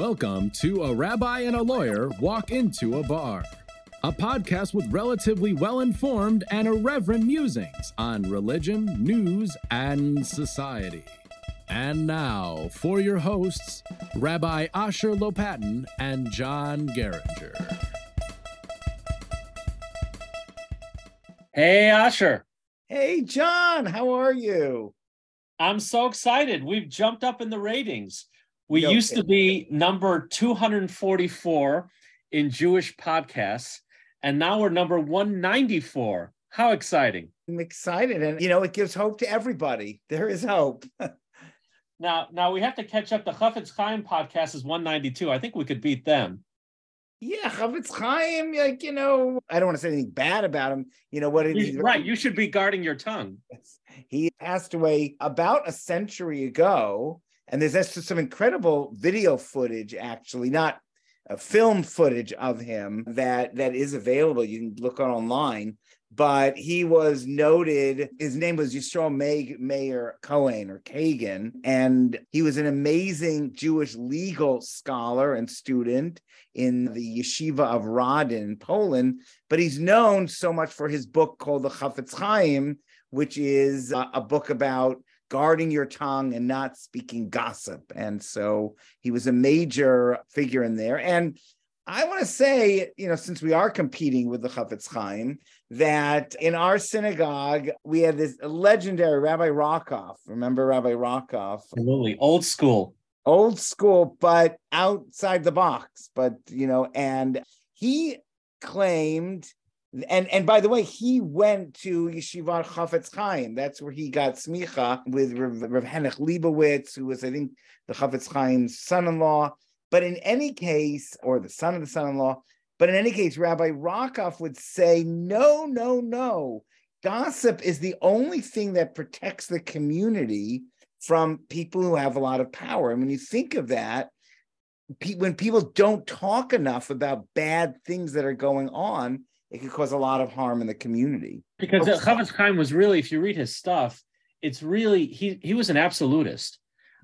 Welcome to A Rabbi and a Lawyer Walk Into a Bar, a podcast with relatively well informed and irreverent musings on religion, news, and society. And now, for your hosts, Rabbi Asher Lopatin and John Geringer. Hey, Asher. Hey, John, how are you? I'm so excited. We've jumped up in the ratings. We No used to be number 244 in Jewish podcasts, and now we're number 194. How exciting. I'm excited. And, you know, it gives hope to everybody. There is hope. Now, now we have to catch up. The Chafetz Chaim podcast is 192. I think we could beat them. yeah, Chafetz Chaim, like, you know, I don't want to say anything bad about him. You know what? it- he's- right. You should be guarding your tongue. He passed away about a century ago. And there's some incredible video footage, actually, not uh, film footage of him that that is available. You can look on online. But he was noted. His name was Yisrael May, Mayer Cohen or Kagan, and he was an amazing Jewish legal scholar and student in the yeshiva of Radin in Poland. But he's known so much for his book called the Chafetz Chaim, which is a, a book about guarding your tongue and not speaking gossip. And so he was a major figure in there. And I want to say, you know, since we are competing with the Chafetz Chaim, that in our synagogue we had this legendary Rabbi Rockoff. Remember Rabbi Rockoff? Absolutely. Old school. Old school, but outside the box. But you know, and he claimed and and by the way, he went to Yeshivat Chafetz Chaim. That's where he got smicha with Rav, Rav Henoch Leibowitz, who was, I think, the Chafetz Chaim's son-in-law. But in any case, or the son of the son-in-law. But in any case, Rabbi Rockoff would say, no, no, no. Gossip is the only thing that protects the community from people who have a lot of power. And when you think of that, when people don't talk enough about bad things that are going on, it could cause a lot of harm in the community. Because Oh, Chafetz Chaim was really, if you read his stuff, it's really, he, he was an absolutist.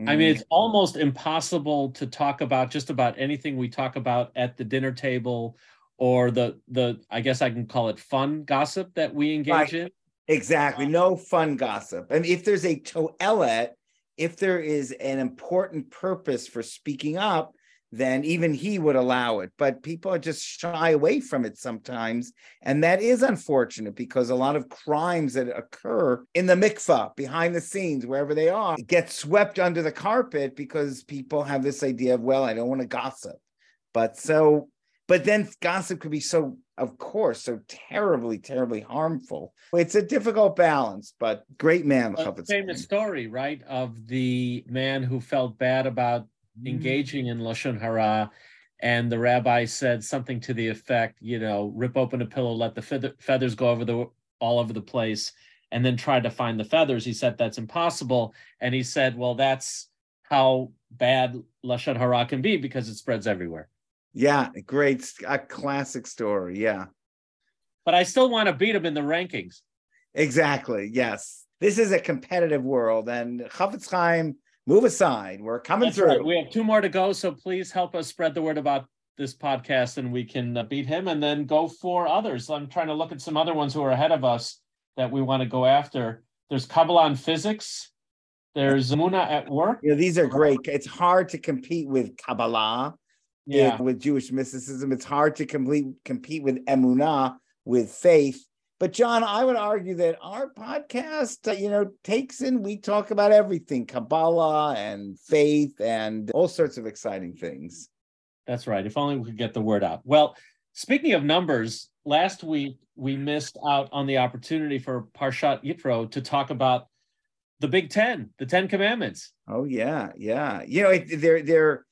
I mean, it's mm. almost impossible to talk about just about anything we talk about at the dinner table or the the I guess I can call it fun gossip that we engage Right. in. Exactly. Um, no fun gossip. And if there's a toelet, if there is an important purpose for speaking up, then even he would allow it. But people are just shy away from it sometimes. And that is unfortunate because a lot of crimes that occur in the mikvah, behind the scenes, wherever they are, get swept under the carpet because people have this idea of, well, I don't want to gossip. But so, but then gossip could be so, of course, so terribly, terribly harmful. It's a difficult balance, but great man, famous story, right, of the man who felt bad about Mm. engaging in lashon hara, and the rabbi said something to the effect, you know, rip open a pillow, let the feather, feathers go over the all over the place, and then try to find the feathers. He said that's impossible, and he said, well, that's how bad lashon hara can be because it spreads everywhere. Yeah, great, a classic story. Yeah, But I still want to beat him in the rankings. exactly. Yes, this is a competitive world, and Chafetz Chaim, move aside. We're coming That's through. right. We have two more to go, so please help us spread the word about this podcast, and we can uh, beat him, and then go for others. I'm trying to look at some other ones who are ahead of us that we want to go after. There's Kabbalah on physics. There's Muna at work. Yeah, these are great. It's hard to compete with Kabbalah, Yeah, with Jewish mysticism. It's hard to complete compete with Emunah, with faith. But John, I would argue that our podcast, uh, you know, takes in. We talk about everything: Kabbalah and faith, and all sorts of exciting things. that's right. If only we could get the word out. Well, speaking of numbers, last week we missed out on the opportunity for Parshat Yitro to talk about the Big Ten, the Ten Commandments. Oh yeah, yeah. You know, they're they're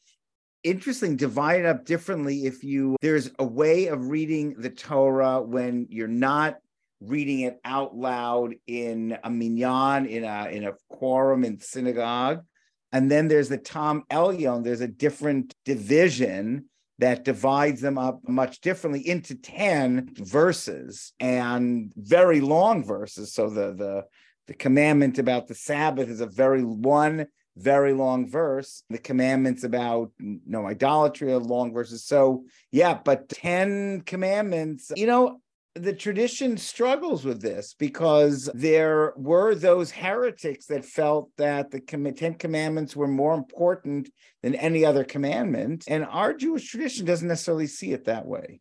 interesting, divided up differently. If you there's a way of reading the Torah when you're not reading it out loud in a minyan, in a in a quorum in synagogue, and then there's the Ta'am Elyon. There's a different division that divides them up much differently into 10 verses and very long verses. So the the the commandment about the Sabbath is a very one very long verse. The commandments about no idolatry are long verses. So, yeah, but 10 commandments, you know, the tradition struggles with this because there were those heretics that felt that the Ten Commandments were more important than any other commandment. And our Jewish tradition doesn't necessarily see it that way.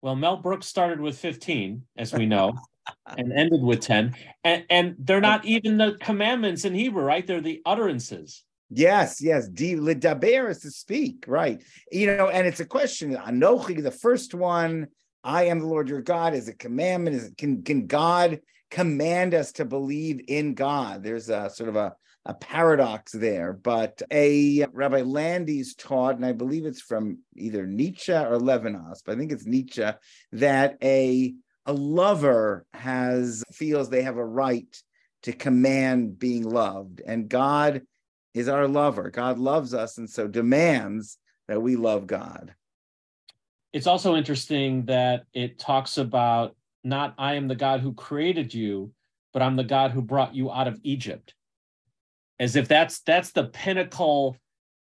Well, Mel Brooks started with 15, as we know, and ended with 10. And, and they're not even the commandments in Hebrew, right? They're the utterances. Yes, yes. D lidaber is to speak, right? You know, and it's a question. Anochi, the first one, I am the Lord your God, is a commandment. Is can can God command us to believe in God? There's a sort of a a paradox there, but a Rabbi Landis taught, and I believe it's from either Nietzsche or Levinas, but I think it's Nietzsche, that a a lover has feels they have a right to command being loved, and God is our lover. God loves us, and so demands that we love God. It's also interesting that it talks about not I am the God who created you, but I'm the God who brought you out of Egypt. As if that's that's the pinnacle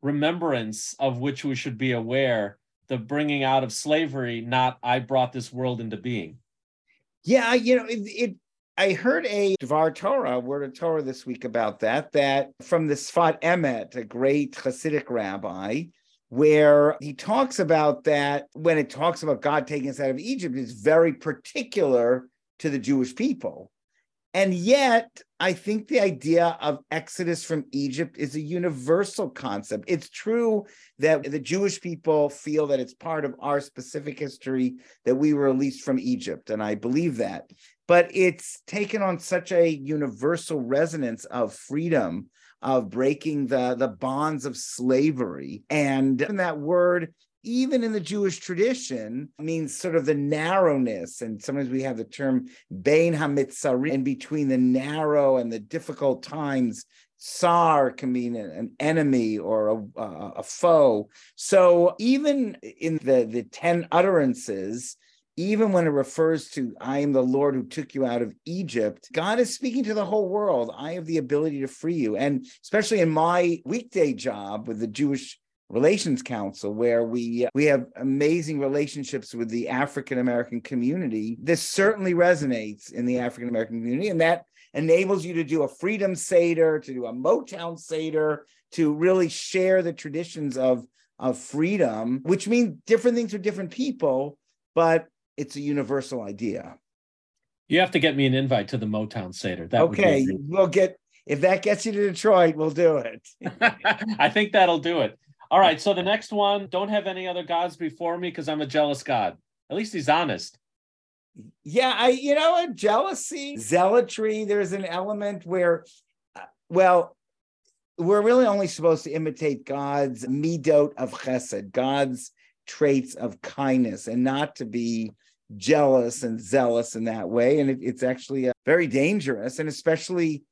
remembrance of which we should be aware the bringing out of slavery not i brought this world into being. Yeah you know it, it I heard a Dvar Torah, word of Torah this week about that, that from the Sfat Emet, a great Hasidic rabbi, where he talks about that when it talks about God taking us out of Egypt, it's very particular to the Jewish people. And yet, I think the idea of exodus from Egypt is a universal concept. It's true that the Jewish people feel that it's part of our specific history that we were released from Egypt, and I believe that. But it's taken on such a universal resonance of freedom, of breaking the, the bonds of slavery. And that word even in the Jewish tradition, means sort of the narrowness. And sometimes we have the term Bein HaMitzarim, in between the narrow and the difficult times. Tsar can mean an enemy or a, a foe. So even in the, the 10 utterances, even when it refers to I am the Lord who took you out of Egypt, God is speaking to the whole world. I have the ability to free you. And especially in my weekday job with the Jewish Relations Council, where we uh, we have amazing relationships with the African American community. This certainly resonates in the African American community, and that enables you to do a Freedom Seder, to do a Motown Seder, to really share the traditions of of freedom, which mean different things for different people, but it's a universal idea. You have to get me an invite to the Motown Seder. That okay, we'll get if that gets you to Detroit, we'll do it. I think that'll do it. All right. So the next one, don't have any other gods before me because I'm a jealous God. At least he's honest. Yeah, I you know, a jealousy, zealotry. There's an element where, uh, well, we're really only supposed to imitate God's midot of chesed, God's traits of kindness, and not to be jealous and zealous in that way. And it, it's actually uh, very dangerous, and especially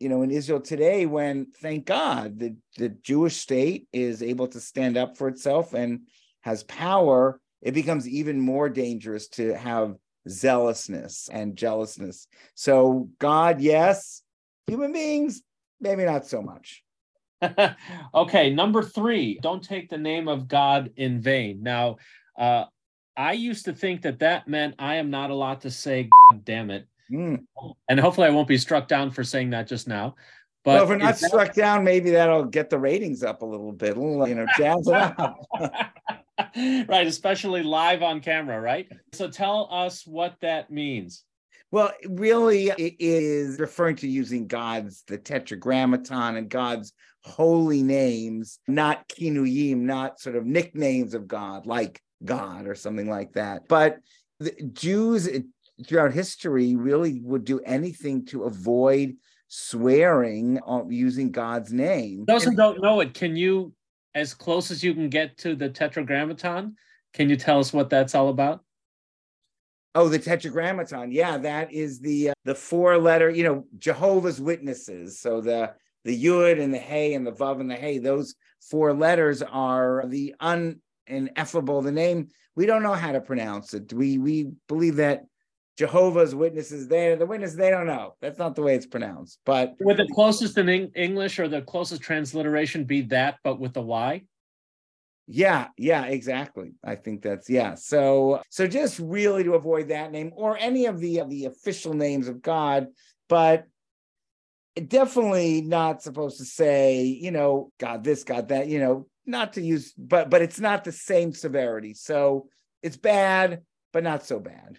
you know, in Israel today, when thank God the, the Jewish state is able to stand up for itself and has power, it becomes even more dangerous to have zealousness and jealousness. So, God, yes, human beings, maybe not so much. okay, number three, don't take the name of God in vain. Now, uh, I used to think that that meant I am not allowed to say, God damn it. Mm. And hopefully, I won't be struck down for saying that just now. But well, if we're not that... struck down, maybe that'll get the ratings up a little bit. You know, jazz it up. right, especially live on camera, right? So tell us what that means. Well, really, it is referring to using God's the Tetragrammaton and God's holy names, not kinuyim, not sort of nicknames of God, like God or something like that. But the Jews throughout history really would do anything to avoid swearing using God's name. Those who don't know it, can you, as close as you can get to the Tetragrammaton, can you tell us what that's all about? Oh, the Tetragrammaton. Yeah, that is the uh, the four letter. You know, Jehovah's Witnesses. So the the Yud and the Hey and the Vav and the Hey. Those four letters are the un ineffable. The name we don't know how to pronounce it. We we believe that Jehovah's Witnesses. They the witness they don't know. That's not the way it's pronounced. But would the closest in English or the closest transliteration be that, but with the Y? Yeah, yeah, exactly. I think that's yeah. So so just really to avoid that name or any of the the official names of God, but definitely not supposed to say, you know, God this, God that, you know, not to use, but but it's not the same severity. So it's bad, but not so bad.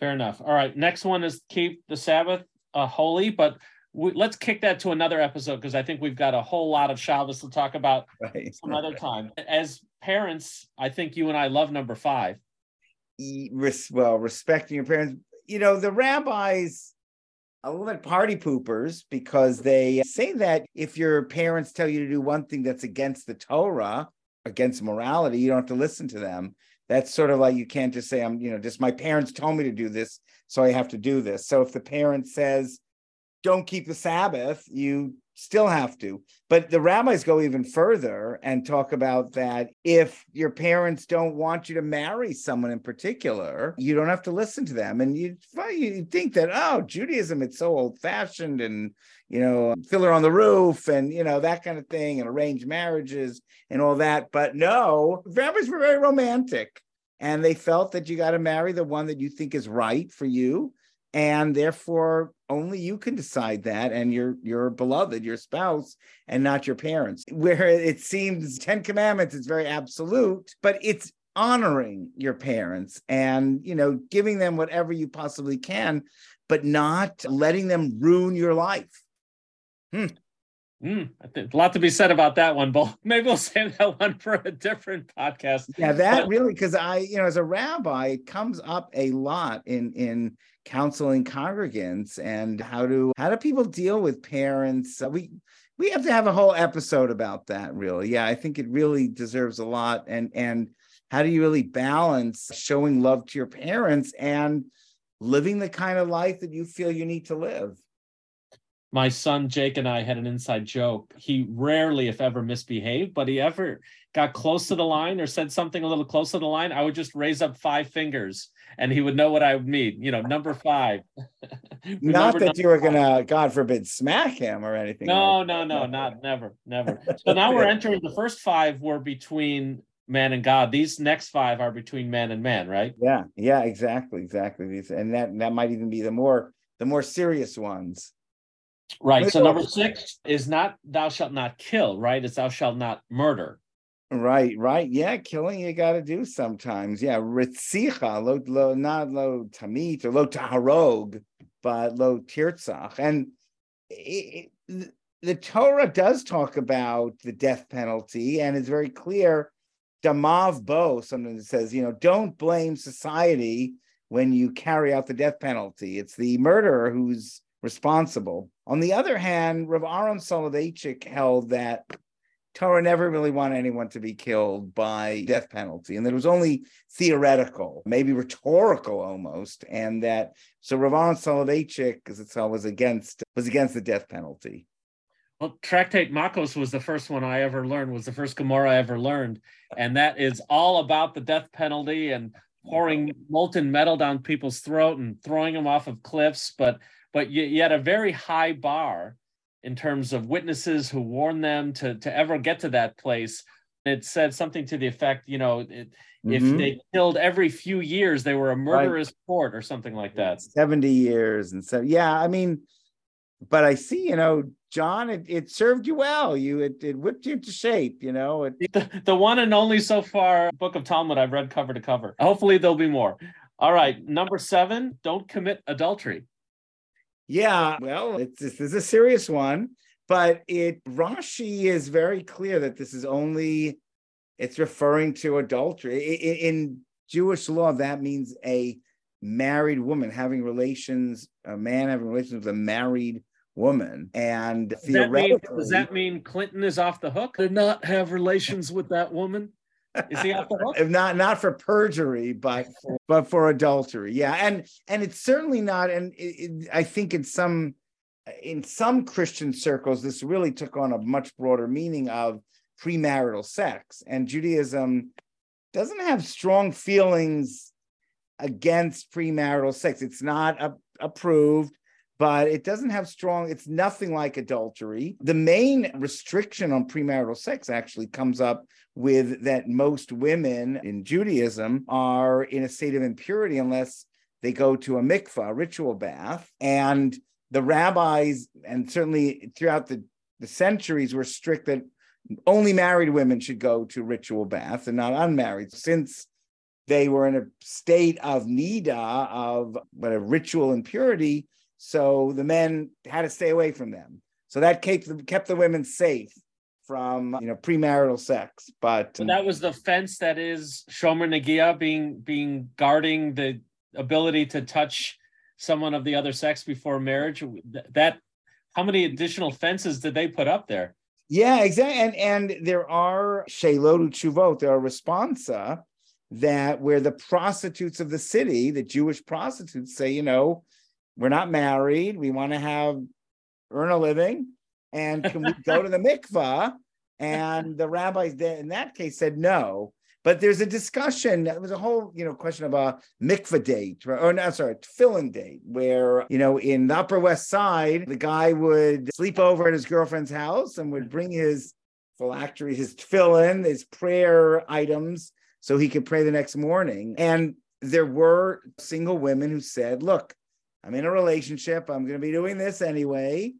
Fair enough. All right. Next one is keep the Sabbath uh, holy, but we, let's kick that to another episode because I think we've got a whole lot of Shabbos to talk about right. some other time. As parents, I think you and I love number five. Well, respecting your parents. You know, the rabbis a little bit party poopers because they say that if your parents tell you to do one thing that's against the Torah, against morality, you don't have to listen to them. That's sort of like you can't just say, I'm, you know, just my parents told me to do this, so I have to do this. So if the parent says, don't keep the Sabbath, you still have to. But the rabbis go even further and talk about that if your parents don't want you to marry someone in particular, you don't have to listen to them. And you you think that oh, Judaism it's so old fashioned and you know Fiddler on the roof and you know that kind of thing and arranged marriages and all that. But no, rabbis were very romantic. And they felt that you got to marry the one that you think is right for you and therefore only you can decide that and your your beloved your spouse and not your parents where it seems 10 commandments is very absolute but it's honoring your parents and you know giving them whatever you possibly can but not letting them ruin your life hmm. Mm, I think a lot to be said about that one, but maybe we'll save that one for a different podcast. Yeah, that really because I, you know, as a rabbi, it comes up a lot in in counseling congregants and how do how do people deal with parents? We we have to have a whole episode about that really. Yeah i think it really deserves a lot. And and how do you really balance showing love to your parents and living the kind of life that you feel you need to live my son Jake and I had an inside joke. He rarely, if ever, misbehaved, but he ever got close to the line or said something a little close to the line, I would just raise up five fingers and he would know what I would mean. You know, number five. not that you were going to, God forbid, smack him or anything. No, like no, no, not never, never. So now we're entering the first five were between man and God. These next five are between man and man, right? Yeah, yeah, exactly, exactly. These, and that that might even be the more the more serious ones. Right. So number six is not thou shalt not kill, right? It's thou shalt not murder. Right, right. Yeah, killing you got to do sometimes. Yeah, ritzicha, lo, lo, not lo tamit or lo taharog, but lo tirtzach. And it, it, the Torah does talk about the death penalty, and it's very clear. Damav bo, something that says, you know, don't blame society when you carry out the death penalty. It's the murderer who's responsible. On the other hand, Rav Aaron Soloveitchik held that Torah never really wanted anyone to be killed by death penalty, and that it was only theoretical, maybe rhetorical almost, and that so Rav Aaron Soloveitchik, as it was against was against the death penalty. Well, Tractate Makos was the first one I ever learned, was the first Gemara I ever learned, and that is all about the death penalty and pouring molten metal down people's throat and throwing them off of cliffs, but but you, you had a very high bar in terms of witnesses who warned them to to ever get to that place. It said something to the effect, you know, it, mm-hmm. if they killed every few years, they were a murderous right. court or something like that. Seventy years and so, yeah. I mean, but I see, you know, John, it, it served you well. You it, it whipped you into shape, you know. It... The, the one and only so far book of Talmud I've read cover to cover. Hopefully there'll be more. All right, number seven, don't commit adultery. Yeah, well, it's this is a serious one, but it Rashi is very clear that this is only it's referring to adultery. In, in Jewish law, that means a married woman having relations, a man having relations with a married woman. And does that, mean, does that mean Clinton is off the hook to not have relations with that woman? Is he off the hook? not not for perjury, but for, but for adultery. Yeah, and and it's certainly not. And it, it, I think in some in some Christian circles, this really took on a much broader meaning of premarital sex, and Judaism doesn't have strong feelings against premarital sex. It's not a, approved, but it doesn't have strong, it's nothing like adultery. The main restriction on premarital sex actually comes up with that most women in Judaism are in a state of impurity unless they go to a mikvah, a ritual bath. And the rabbis, and certainly throughout the, the centuries, were strict that only married women should go to ritual baths and not unmarried. Since they were in a state of nida, of what a ritual impurity, so the men had to stay away from them. So that kept the, kept the women safe from you know premarital sex. But so that was the fence that is Shomer Nagia being being guarding the ability to touch someone of the other sex before marriage. That how many additional fences did they put up there? Yeah, exactly. And and there are Shelotu Chuvot, there are responsa that where the prostitutes of the city, the Jewish prostitutes, say, you know, we're not married, we want to have earn a living, and can we go to the mikvah? And the rabbis in that case said no. But there's a discussion. There was a whole, you know, question about mikvah date, or no, sorry, tefillin date, where you know, in the Upper West Side, the guy would sleep over at his girlfriend's house and would bring his phylactery, his tefillin, his prayer items, so he could pray the next morning. And there were single women who said, "Look, I'm in a relationship. I'm going to be doing this anyway."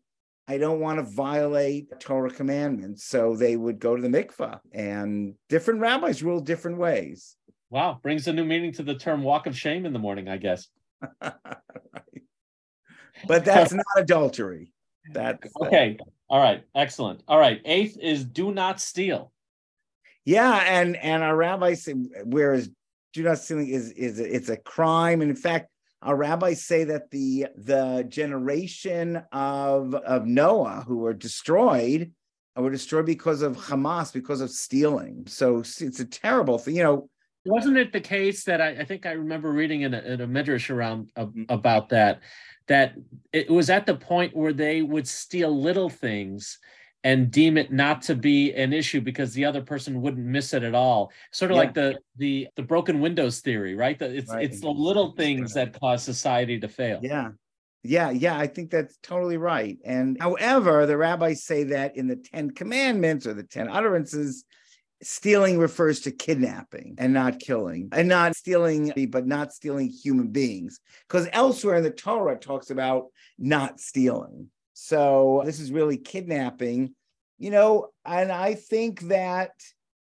I don't want to violate Torah commandments. So they would go to the mikvah, and different rabbis rule different ways. Wow, brings a new meaning to the term walk of shame in the morning, I guess. right. But that's not adultery. That's okay. All right, excellent. All right, eighth is do not steal. Yeah, and and our rabbis say whereas do not stealing is is it's a crime, and in fact, our rabbis say that the the generation of of Noah who were destroyed were destroyed because of Hamas, because of stealing. So it's a terrible thing. You know, wasn't it the case that I, I think I remember reading in a, in a midrash around uh, about that that it was at the point where they would steal little things and deem it not to be an issue because the other person wouldn't miss it at all. Sort of yeah. like the the the broken windows theory, right? That it's right. it's the little things that cause society to fail. Yeah. Yeah, yeah, I think that's totally right. And however, the rabbis say that in the 10 commandments or the 10 utterances, stealing refers to kidnapping and not killing and not stealing but not stealing human beings because elsewhere in the torah talks about not stealing so this is really kidnapping, you know, and I think that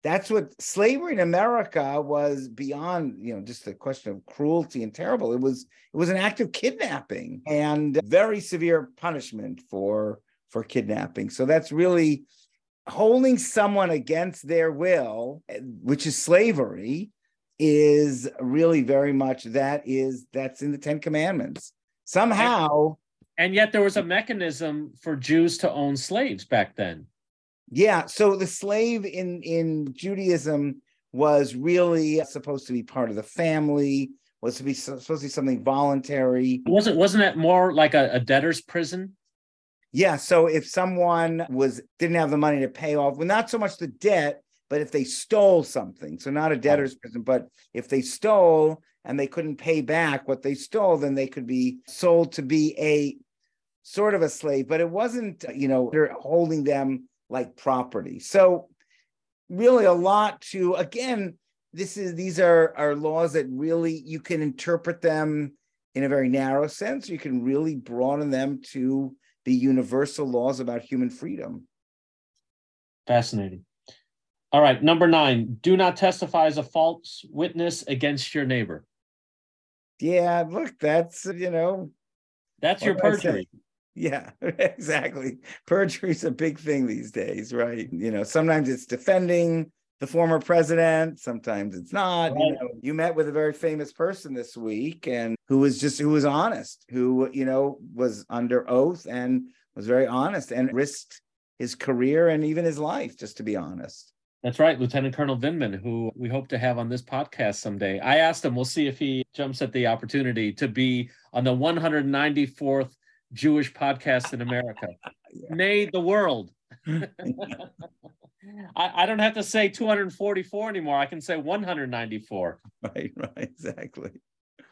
that's what slavery in America was beyond, you know, just a question of cruelty and terrible. It was it was an act of kidnapping and very severe punishment for for kidnapping. So that's really holding someone against their will, which is slavery, is really very much that is that's in the Ten Commandments. Somehow and yet there was a mechanism for Jews to own slaves back then. Yeah, so the slave in in Judaism was really supposed to be part of the family, was to be supposed to be something voluntary. Wasn't wasn't that more like a, a debtor's prison? Yeah, so if someone was didn't have the money to pay off, well, not so much the debt, but if they stole something, so not a debtor's prison, but if they stole and they couldn't pay back what they stole, then they could be sold to be a sort of a slave, but it wasn't, you know, they're holding them like property. So really a lot to again, this is these are are laws that really you can interpret them in a very narrow sense. You can really broaden them to the universal laws about human freedom. Fascinating. All right, number nine, do not testify as a false witness against your neighbor. Yeah, look, that's, you know, that's your perjury. Yeah, exactly. Perjury is a big thing these days, right? You know, sometimes it's defending the former president, sometimes it's not. Right. You know, you met with a very famous person this week and who was just who was honest, who, you know, was under oath and was very honest and risked his career and even his life, just to be honest. That's right, Lieutenant Colonel Vindman, who we hope to have on this podcast someday. I asked him, we'll see if he jumps at the opportunity to be on the 194th Jewish podcast in America. yeah. Nay, the world. I, I don't have to say 244 anymore. I can say 194. Right, right, exactly.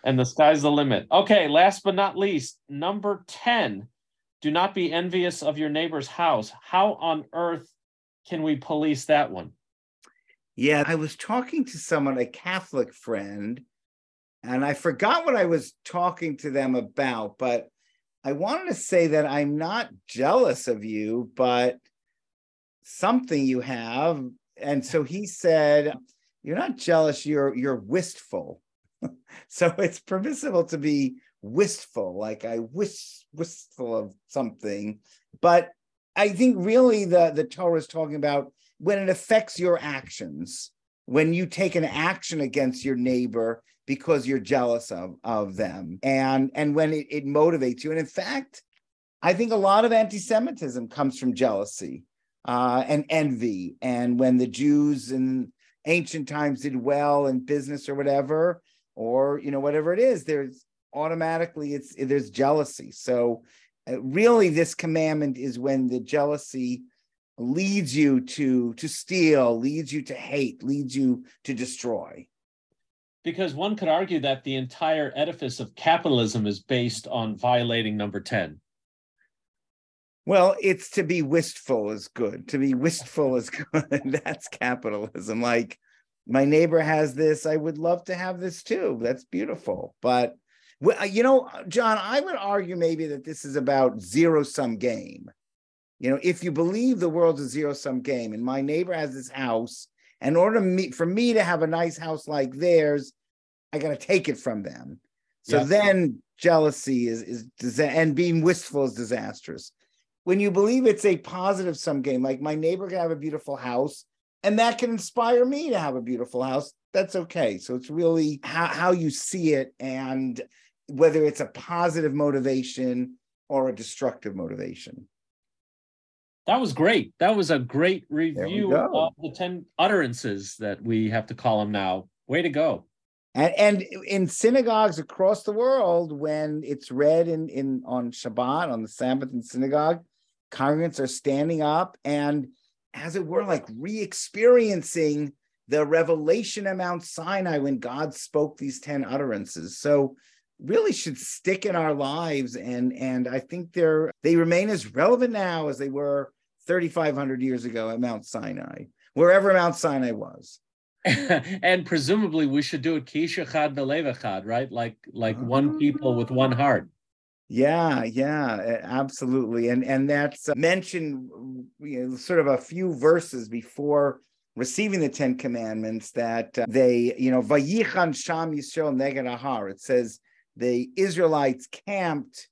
and the sky's the limit. Okay, last but not least, number 10. Do not be envious of your neighbor's house. How on earth can we police that one? Yeah, I was talking to someone, a Catholic friend, and I forgot what I was talking to them about, but I wanted to say that I'm not jealous of you, but something you have. And so he said, You're not jealous, you're you're wistful. so it's permissible to be wistful, like I wish wistful of something. But I think really the, the Torah is talking about when it affects your actions, when you take an action against your neighbor because you're jealous of, of them, and and when it, it motivates you. And in fact, I think a lot of anti-Semitism comes from jealousy uh, and envy. And when the Jews in ancient times did well in business or whatever, or you know whatever it is, there's automatically it's there's jealousy. So uh, really, this commandment is when the jealousy leads you to to steal, leads you to hate, leads you to destroy. Because one could argue that the entire edifice of capitalism is based on violating number 10. Well, it's to be wistful is good. To be wistful is good. That's capitalism. Like my neighbor has this, I would love to have this too. That's beautiful. But uh, you know, John, I would argue maybe that this is about zero sum game. You know, if you believe the world's a zero sum game, and my neighbor has this house, in order me, for me to have a nice house like theirs, I got to take it from them. So yes. then jealousy is is and being wistful is disastrous. When you believe it's a positive sum game, like my neighbor can have a beautiful house, and that can inspire me to have a beautiful house. That's okay. So it's really how, how you see it and whether it's a positive motivation or a destructive motivation. That was great. That was a great review of the 10 utterances that we have to call them now. Way to go. And, and in synagogues across the world, when it's read in, in on Shabbat, on the Sabbath in synagogue, congregants are standing up and, as it were, like re experiencing the revelation at Mount Sinai when God spoke these 10 utterances. So really should stick in our lives and and I think they're they remain as relevant now as they were 3500 years ago at Mount Sinai wherever Mount Sinai was. And presumably we should do it kishachad belevachad right? Like like one people with one heart. Yeah yeah absolutely. And and that's mentioned you know, sort of a few verses before receiving the Ten Commandments that uh, they, you know, Vayichan Sham Yisrael Neged. It says the Israelites camped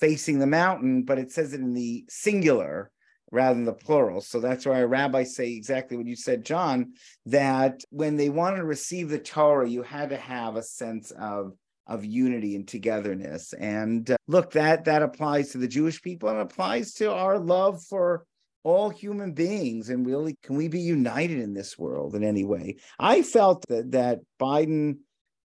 facing the mountain, but it says it in the singular rather than the plural. So that's why rabbis say exactly what you said, John, that when they wanted to receive the Torah, you had to have a sense of of unity and togetherness. And uh, look, that that applies to the Jewish people and applies to our love for all human beings and really can we be united in this world in any way i felt that that biden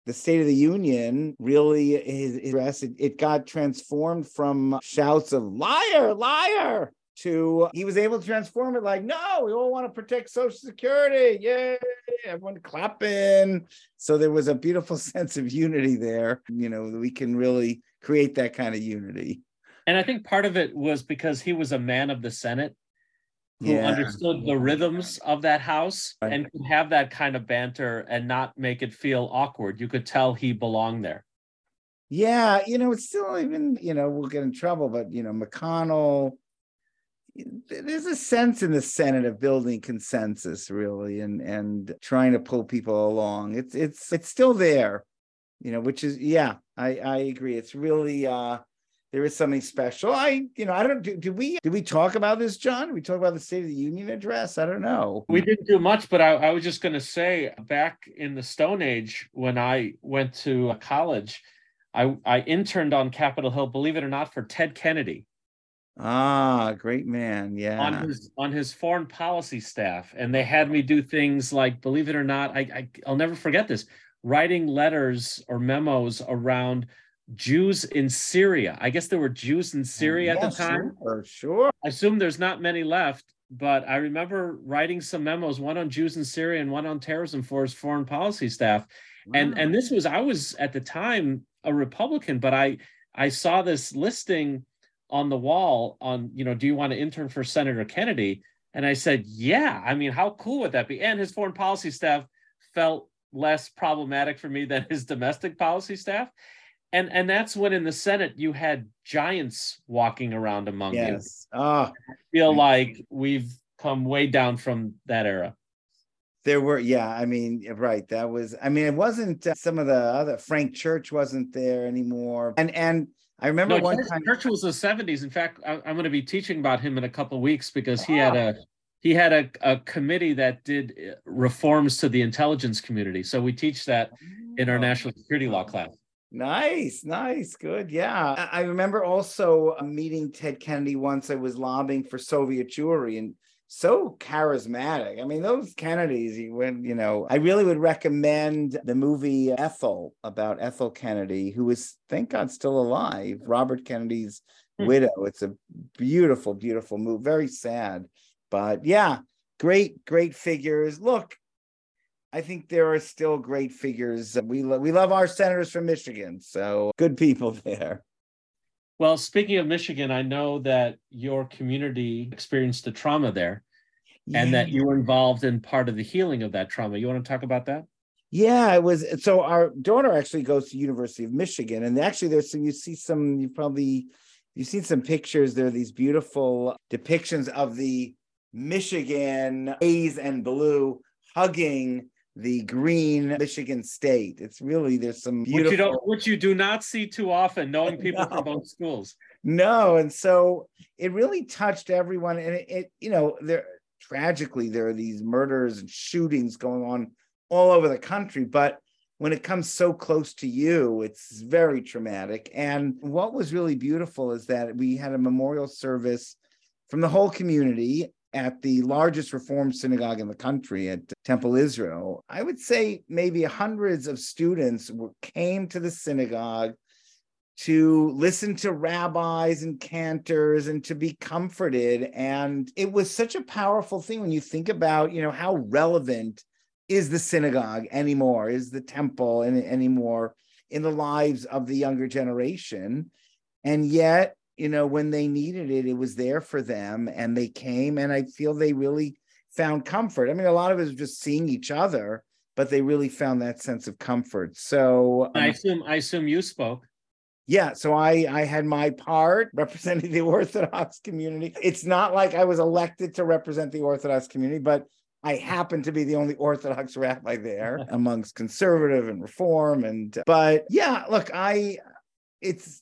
the State of the Union really is addressed. It, it got transformed from shouts of liar, liar to he was able to transform it like, no, we all want to protect Social Security. Yay! Everyone clapping. So there was a beautiful sense of unity there. You know, we can really create that kind of unity. And I think part of it was because he was a man of the Senate who yeah. understood the rhythms of that house right. and could have that kind of banter and not make it feel awkward. You could tell he belonged there. Yeah, you know, it's still even, you know, we'll get in trouble, but you know, McConnell, there's a sense in the Senate of building consensus, really, and and trying to pull people along. It's it's it's still there, you know, which is yeah, I I agree. It's really uh there is something special. I, you know, I don't do, do we did we talk about this, John? We talk about the State of the Union address? I don't know. We didn't do much, but I, I was just gonna say back in the Stone Age when I went to college, I, I interned on Capitol Hill, believe it or not, for Ted Kennedy. Ah, great man. Yeah. On his on his foreign policy staff. And they had me do things like, believe it or not, I, I I'll never forget this, writing letters or memos around Jews in Syria. I guess there were Jews in Syria yeah, at the time. Sure, sure. I assume there's not many left, but I remember writing some memos, one on Jews in Syria and one on terrorism for his foreign policy staff. Wow. And and this was I was at the time a Republican, but I I saw this listing on the wall on, you know, do you want to intern for Senator Kennedy? And I said, yeah. I mean, how cool would that be? And his foreign policy staff felt less problematic for me than his domestic policy staff. And and that's when in the Senate you had giants walking around among yes. you. Oh, I feel like we've come way down from that era. There were, yeah, I mean, right. That was, I mean, it wasn't uh, some of the other Frank Church wasn't there anymore, and and I remember no, one Church, time. Church was the seventies. In fact, I, am going to be teaching about him in a couple of weeks because he had a he had a, a committee that did uh, reforms to the intelligence community. So we teach that in our national security law class. Nice, nice, good. Yeah. I remember also meeting Ted Kennedy once. I was lobbying for Soviet Jewry and so charismatic. I mean, those Kennedys, you would, you know, I really would recommend the movie Ethel about Ethel Kennedy, who is, thank God, still alive, Robert Kennedy's hmm. widow. It's a beautiful, beautiful movie, very sad. But yeah, great, great figures. Look, I think there are still great figures. We, lo- we love our senators from Michigan. So good people there. Well, speaking of Michigan, I know that your community experienced a trauma there yeah. and that you were involved in part of the healing of that trauma. You want to talk about that? Yeah, it was so our daughter actually goes to University of Michigan and actually there's some you see some you probably you've seen some pictures there are these beautiful depictions of the Michigan A's and blue hugging the green Michigan State. It's really there's some beautiful which you don't which you do not see too often, knowing people no. from both schools. No, and so it really touched everyone, and it, it you know there tragically there are these murders and shootings going on all over the country, but when it comes so close to you, it's very traumatic. And what was really beautiful is that we had a memorial service from the whole community at the largest Reform synagogue in the country at Temple Israel, I would say maybe hundreds of students were, came to the synagogue to listen to rabbis and cantors and to be comforted. And it was such a powerful thing when you think about, you know, how relevant is the synagogue anymore, is the temple anymore in the lives of the younger generation. And yet you know, when they needed it, it was there for them and they came and I feel they really found comfort. I mean, a lot of it was just seeing each other, but they really found that sense of comfort. So I um, assume I assume you spoke. Yeah, so I I had my part representing the Orthodox community. It's not like I was elected to represent the Orthodox community, but I happened to be the only Orthodox rabbi there amongst conservative and reform and but yeah, look, I it's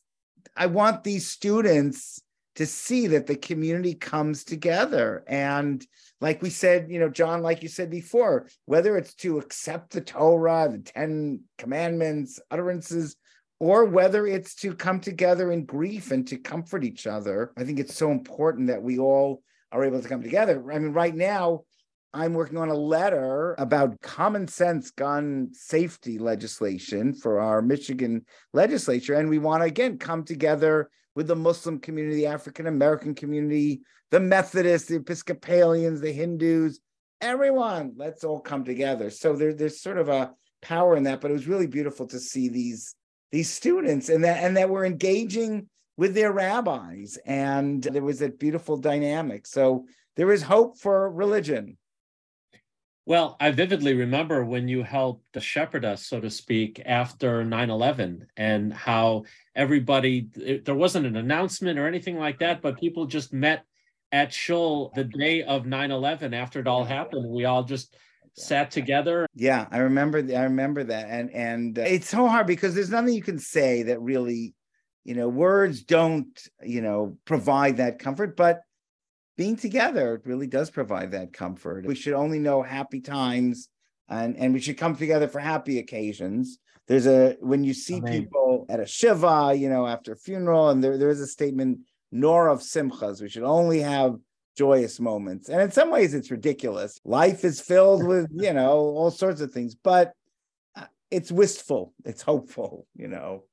I want these students to see that the community comes together. And like we said, you know, John, like you said before, whether it's to accept the Torah, the 10 commandments, utterances, or whether it's to come together in grief and to comfort each other, I think it's so important that we all are able to come together. I mean, right now, I'm working on a letter about common sense gun safety legislation for our Michigan legislature. And we want to, again, come together with the Muslim community, the African American community, the Methodists, the Episcopalians, the Hindus, everyone. Let's all come together. So there, there's sort of a power in that, but it was really beautiful to see these these students and that and that we're engaging with their rabbis and there was a beautiful dynamic so there is hope for religion well, I vividly remember when you helped shepherd us, so to speak, after 9 11, and how everybody, it, there wasn't an announcement or anything like that, but people just met at Shul the day of 9 11 after it all happened. We all just sat together. Yeah, I remember. I remember that, and and uh, it's so hard because there's nothing you can say that really, you know, words don't, you know, provide that comfort, but being together really does provide that comfort. We should only know happy times and, and we should come together for happy occasions. There's a when you see Amen. people at a shiva, you know, after a funeral, and there, there is a statement, nor of simchas. We should only have joyous moments. And in some ways it's ridiculous. Life is filled with, you know, all sorts of things, but uh, it's wistful, it's hopeful, you know.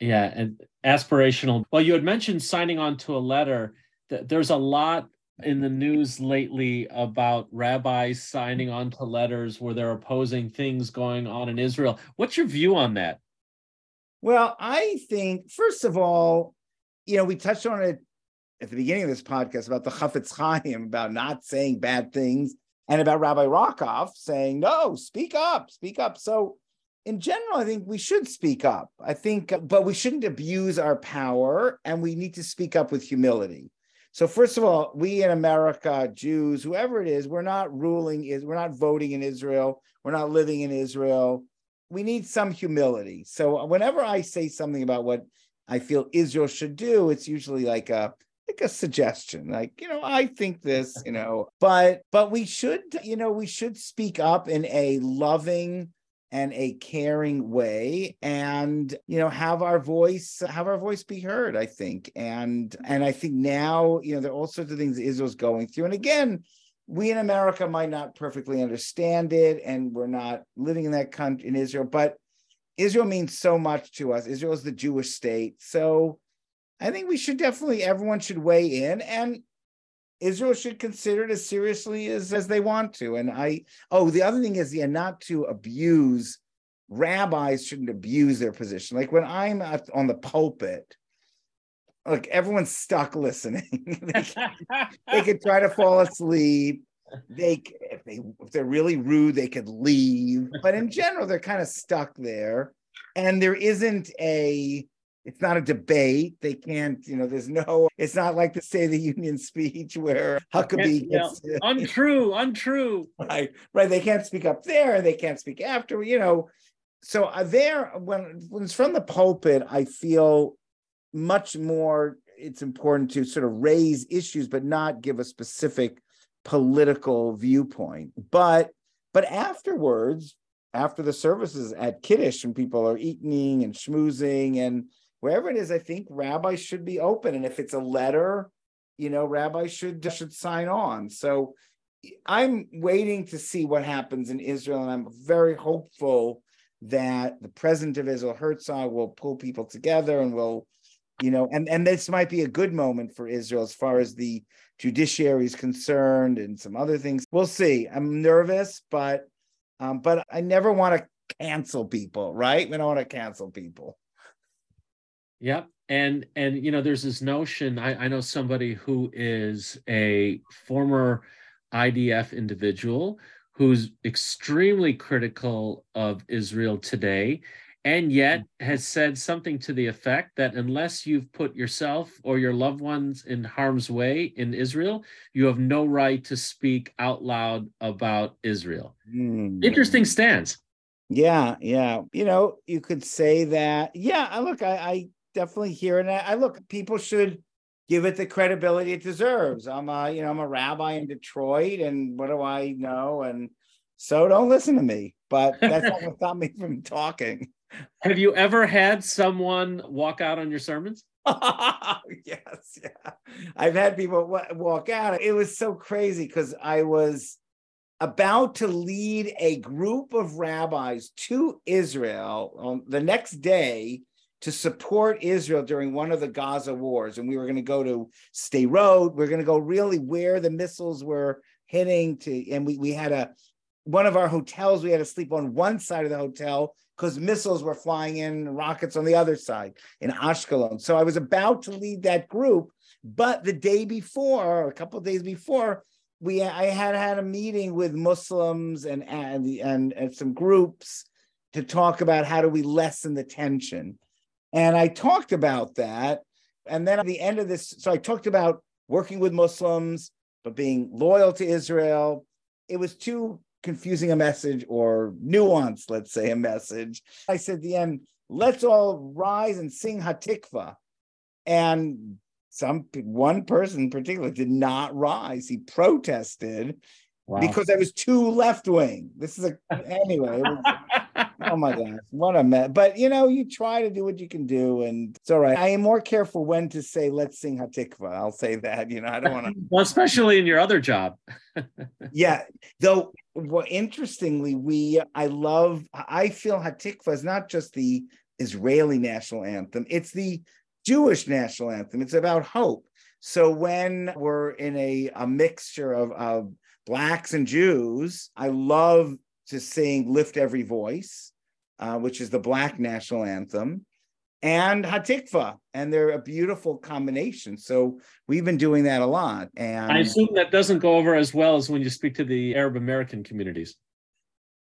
Yeah, and aspirational. Well, you had mentioned signing on to a letter there's a lot in the news lately about rabbis signing on to letters where they're opposing things going on in Israel. What's your view on that? Well, I think first of all, you know, we touched on it at the beginning of this podcast about the Chafetz Chaim about not saying bad things, and about Rabbi Rockoff saying no, speak up, speak up. So, in general, I think we should speak up. I think, but we shouldn't abuse our power, and we need to speak up with humility. So, first of all, we in America, Jews, whoever it is, we're not ruling is we're not voting in Israel, we're not living in Israel. We need some humility. So, whenever I say something about what I feel Israel should do, it's usually like a like a suggestion like you know i think this you know but but we should you know we should speak up in a loving and a caring way and you know have our voice have our voice be heard i think and and i think now you know there are all sorts of things israel's going through and again we in america might not perfectly understand it and we're not living in that country in israel but Israel means so much to us. Israel is the Jewish state. So I think we should definitely, everyone should weigh in and Israel should consider it as seriously as, as they want to. And I, oh, the other thing is, yeah, not to abuse, rabbis shouldn't abuse their position. Like when I'm at, on the pulpit, like everyone's stuck listening. they, they could try to fall asleep they if they if they're really rude they could leave but in general they're kind of stuck there and there isn't a it's not a debate. They can't you know there's no it's not like the state of the union speech where huckabee gets you know, untrue untrue. Right right they can't speak up there they can't speak after you know. So uh, there when when it's from the pulpit i feel much more it's important to sort of raise issues but not give a specific political viewpoint. But but afterwards, after the services at Kiddush, when people are eating and schmoozing and wherever it is, I think rabbis should be open. And if it's a letter, you know, rabbis should should sign on. So I'm waiting to see what happens in Israel, and I'm very hopeful that the president of Israel, Herzog, will pull people together and will, you know, and and this might be a good moment for Israel as far as the judiciary is concerned and some other things. We'll see. I'm nervous, but um, but I never want to cancel people, right? We don't want to cancel people. Yep. And and you know, there's this notion. I, I know somebody who is a former IDF individual who's extremely critical of Israel today and yet has said something to the effect that unless you've put yourself or your loved ones in harm's way in Israel, you have no right to speak out loud about Israel. Mm. Interesting stance. Yeah, yeah. You know, you could say that. Yeah, look, I, I definitely here. And I look, people should give it the credibility it deserves. I'm a, you know, I'm a rabbi in Detroit, and what do I know? And so don't listen to me. But that's not what stop me from talking. Have you ever had someone walk out on your sermons? yes, yeah. I've had people walk out. It was so crazy because I was about to lead a group of rabbis to Israel on the next day to support Israel during one of the Gaza wars. And we were going to go to Sderot. We are going to go really where the missiles were hitting to, and we, we had a one of our hotels, we had to sleep on one side of the hotel because missiles were flying in, rockets on the other side in Ashkelon. So I was about to lead that group, but the day before, or a couple days before, we I had had a meeting with Muslims and and and, and some groups to talk about how do we lessen the tension. And I talked about that. And then at the end of this, so I talked about working with Muslims, but being loyal to Israel. It was too confusing a message or nuance, let's say, a message. I said at the end, let's all rise and sing Hatikva. And some one person particularly did not rise. He protested wow. because I was too left wing. This is a anyway. Oh my gosh, what a mess! But you know, you try to do what you can do, and it's all right. I am more careful when to say "Let's sing Hatikva." I'll say that. You know, I don't want to. well, especially in your other job. yeah, though. Well, interestingly, we I love. I feel Hatikva is not just the Israeli national anthem; it's the Jewish national anthem. It's about hope. So when we're in a, a mixture of, of blacks and Jews, I love to sing Lift Every Voice, uh, which is the Black national anthem. and Hatikva, and they're a beautiful combination. So we've been doing that a lot. And I assume that doesn't go over as well as when you speak to the Arab American communities.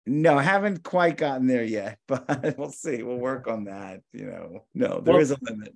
No, I haven't quite gotten there yet, but we'll see. We'll work on that. You know, no, there Well- is a limit.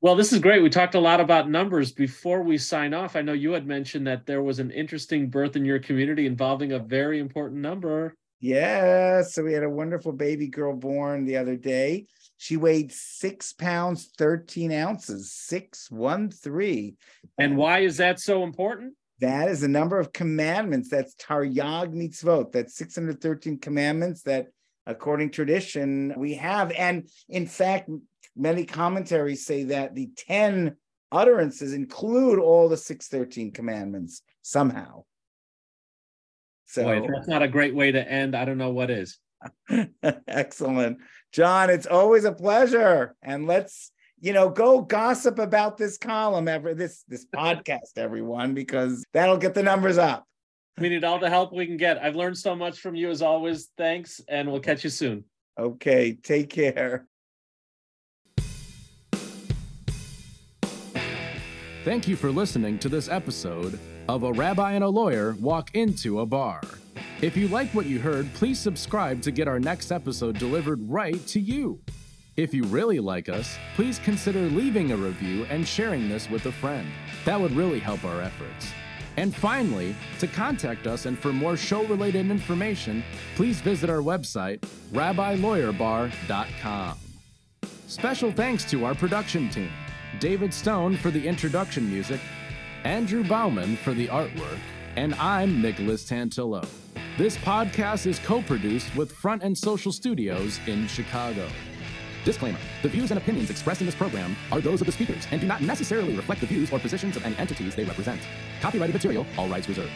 Well, this is great. We talked a lot about numbers before we sign off. I know you had mentioned that there was an interesting birth in your community involving a very important number. Yeah, so we had a wonderful baby girl born the other day. She weighed six pounds, 13 ounces, six, one, three. And why is that so important? That is the number of commandments. That's Taryag mitzvot. That's 613 commandments that, according to tradition, we have. And in fact, many commentaries say that the 10 utterances include all the 613 commandments somehow. So Boy, if that's not a great way to end. I don't know what is. excellent. John, it's always a pleasure. And let's, you know, go gossip about this column ever this this podcast, everyone, because that'll get the numbers up. We need all the help we can get. I've learned so much from you as always. Thanks, and we'll catch you soon. Okay, take care. Thank you for listening to this episode of A Rabbi and a Lawyer Walk Into a Bar. If you like what you heard, please subscribe to get our next episode delivered right to you. If you really like us, please consider leaving a review and sharing this with a friend. That would really help our efforts. And finally, to contact us and for more show related information, please visit our website, rabbilawyerbar.com. Special thanks to our production team David Stone for the introduction music, Andrew Bauman for the artwork, and I'm Nicholas Tantillo. This podcast is co produced with Front and Social Studios in Chicago. Disclaimer The views and opinions expressed in this program are those of the speakers and do not necessarily reflect the views or positions of any entities they represent. Copyrighted material, all rights reserved.